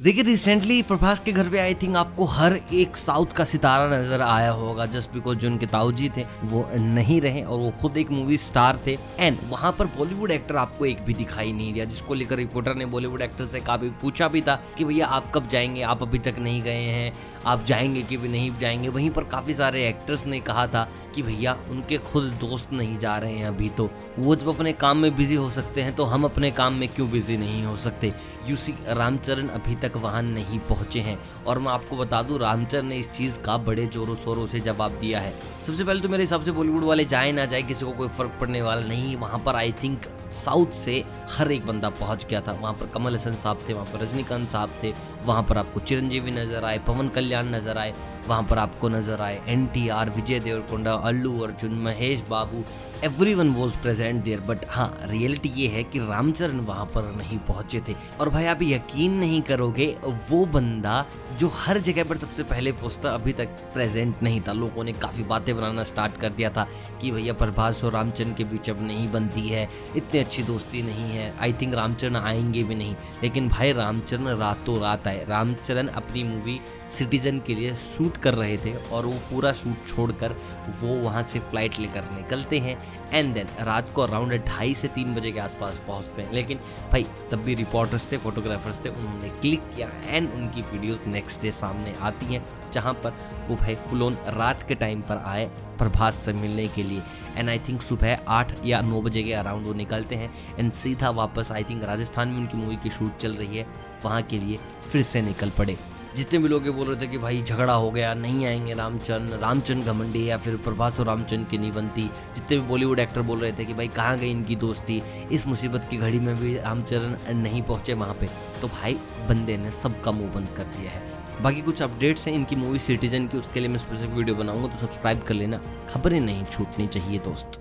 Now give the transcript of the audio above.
देखिए रिसेंटली प्रभास के घर पे आई थिंक आपको हर एक साउथ का सितारा नज़र आया होगा जस्ट बिकॉज़ जो उनके ताऊजी थे, वो नहीं रहे और वो खुद एक मूवी स्टार थे। एंड वहाँ पर बॉलीवुड एक्टर आपको एक भी दिखाई नहीं दिया, जिसको लेकर रिपोर्टर ने बॉलीवुड एक्टर से काफ़ी पूछा भी था कि भैया, आप कब जाएँगे? आप अभी तक नहीं गए हैं, आप जाएँगे कि भी नहीं जाएँगे? वहीं पर काफ़ी सारे एक्टर्स ने कहा था कि भैया, उनके खुद दोस्त नहीं जा रहे हैं अभी तो। वो जब अपने काम में बिज़ी हो सकते हैं तो हम अपने काम में क्यों बिज़ी नहीं हो सकते? यूसी रामचरण अभी तक तक वहाँ नहीं पहुँचे हैं। और मैं आपको बता दूँ रामचरण ने इस चीज़ का बड़े जोरों शोरों से जवाब दिया है। सबसे पहले तो मेरे हिसाब से बॉलीवुड वाले जाए ना जाए, किसी को कोई फ़र्क पड़ने वाला नहीं। वहाँ पर आई थिंक साउथ से हर एक बंदा पहुँच गया था। वहाँ पर कमल हसन साहब थे, वहाँ पर रजनीकांत साहब थे, वहाँ पर आपको चिरंजीवी नज़र आए, पवन कल्याण नज़र आए, वहाँ पर आपको नज़र आए N T R Vijay Deverakonda, Allu, Arjun, Mahesh Babu everyone was present there but हाँ रियलिटी ये है कि रामचरण वहाँ पर नहीं पहुँचे थे। और भाई, आप यकीन नहीं करोगे, वो बंदा जो हर जगह पर सबसे पहले पहुँचता, अभी तक प्रेजेंट नहीं था। लोगों ने काफ़ी बातें बनाना स्टार्ट कर दिया था कि भैया, प्रभास और रामचरण के बीच अब नहीं बनती है, इतनी अच्छी दोस्ती नहीं है आई थिंक रामचरण आएँगे भी नहीं। लेकिन भाई, रामचरण रातों रात आए। रामचरण अपनी मूवी सिटीजन के लिए शूट कर रहे थे और वो पूरा शूट छोड़कर वो वहाँ से फ़्लाइट लेकर निकलते हैं। एंड देन रात को अराउंड ढाई से तीन बजे के आसपास पहुँचते हैं। लेकिन भाई, तब भी रिपोर्टर्स थे फोटोग्राफर्स थे, उन्होंने क्लिक किया एंड उनकी वीडियोस नेक्स्ट डे सामने आती हैं, जहाँ पर वो भाई फुल ऑन रात के टाइम पर आए प्रभास से मिलने के लिए। एंड आई थिंक सुबह आठ या नौ बजे के अराउंड वो निकलते हैं एंड सीधा वापस आई थिंक राजस्थान में उनकी मूवी की शूट चल रही है, वहाँ के लिए फिर से निकल पड़े। जितने भी लोग ये बोल रहे थे कि भाई झगड़ा हो गया, नहीं आएँगे रामचंद रामचंद घमंडी या फिर प्रभास और रामचंद की नहीं बनती। जितने भी बॉलीवुड एक्टर बोल रहे थे कि भाई कहाँ गई इनकी दोस्ती, इस मुसीबत की घड़ी में भी रामचरण नहीं पहुँचे वहाँ पे तो भाई बंदे ने सबका मुँह बंद कर दिया है। बाकी कुछ अपडेट्स हैं इनकी मूवी सिटीजन की, उसके लिए मैं स्पेसिफिक वीडियो बनाऊँगा तो सब्सक्राइब कर लेना। खबरें नहीं छूटनी चाहिए दोस्त।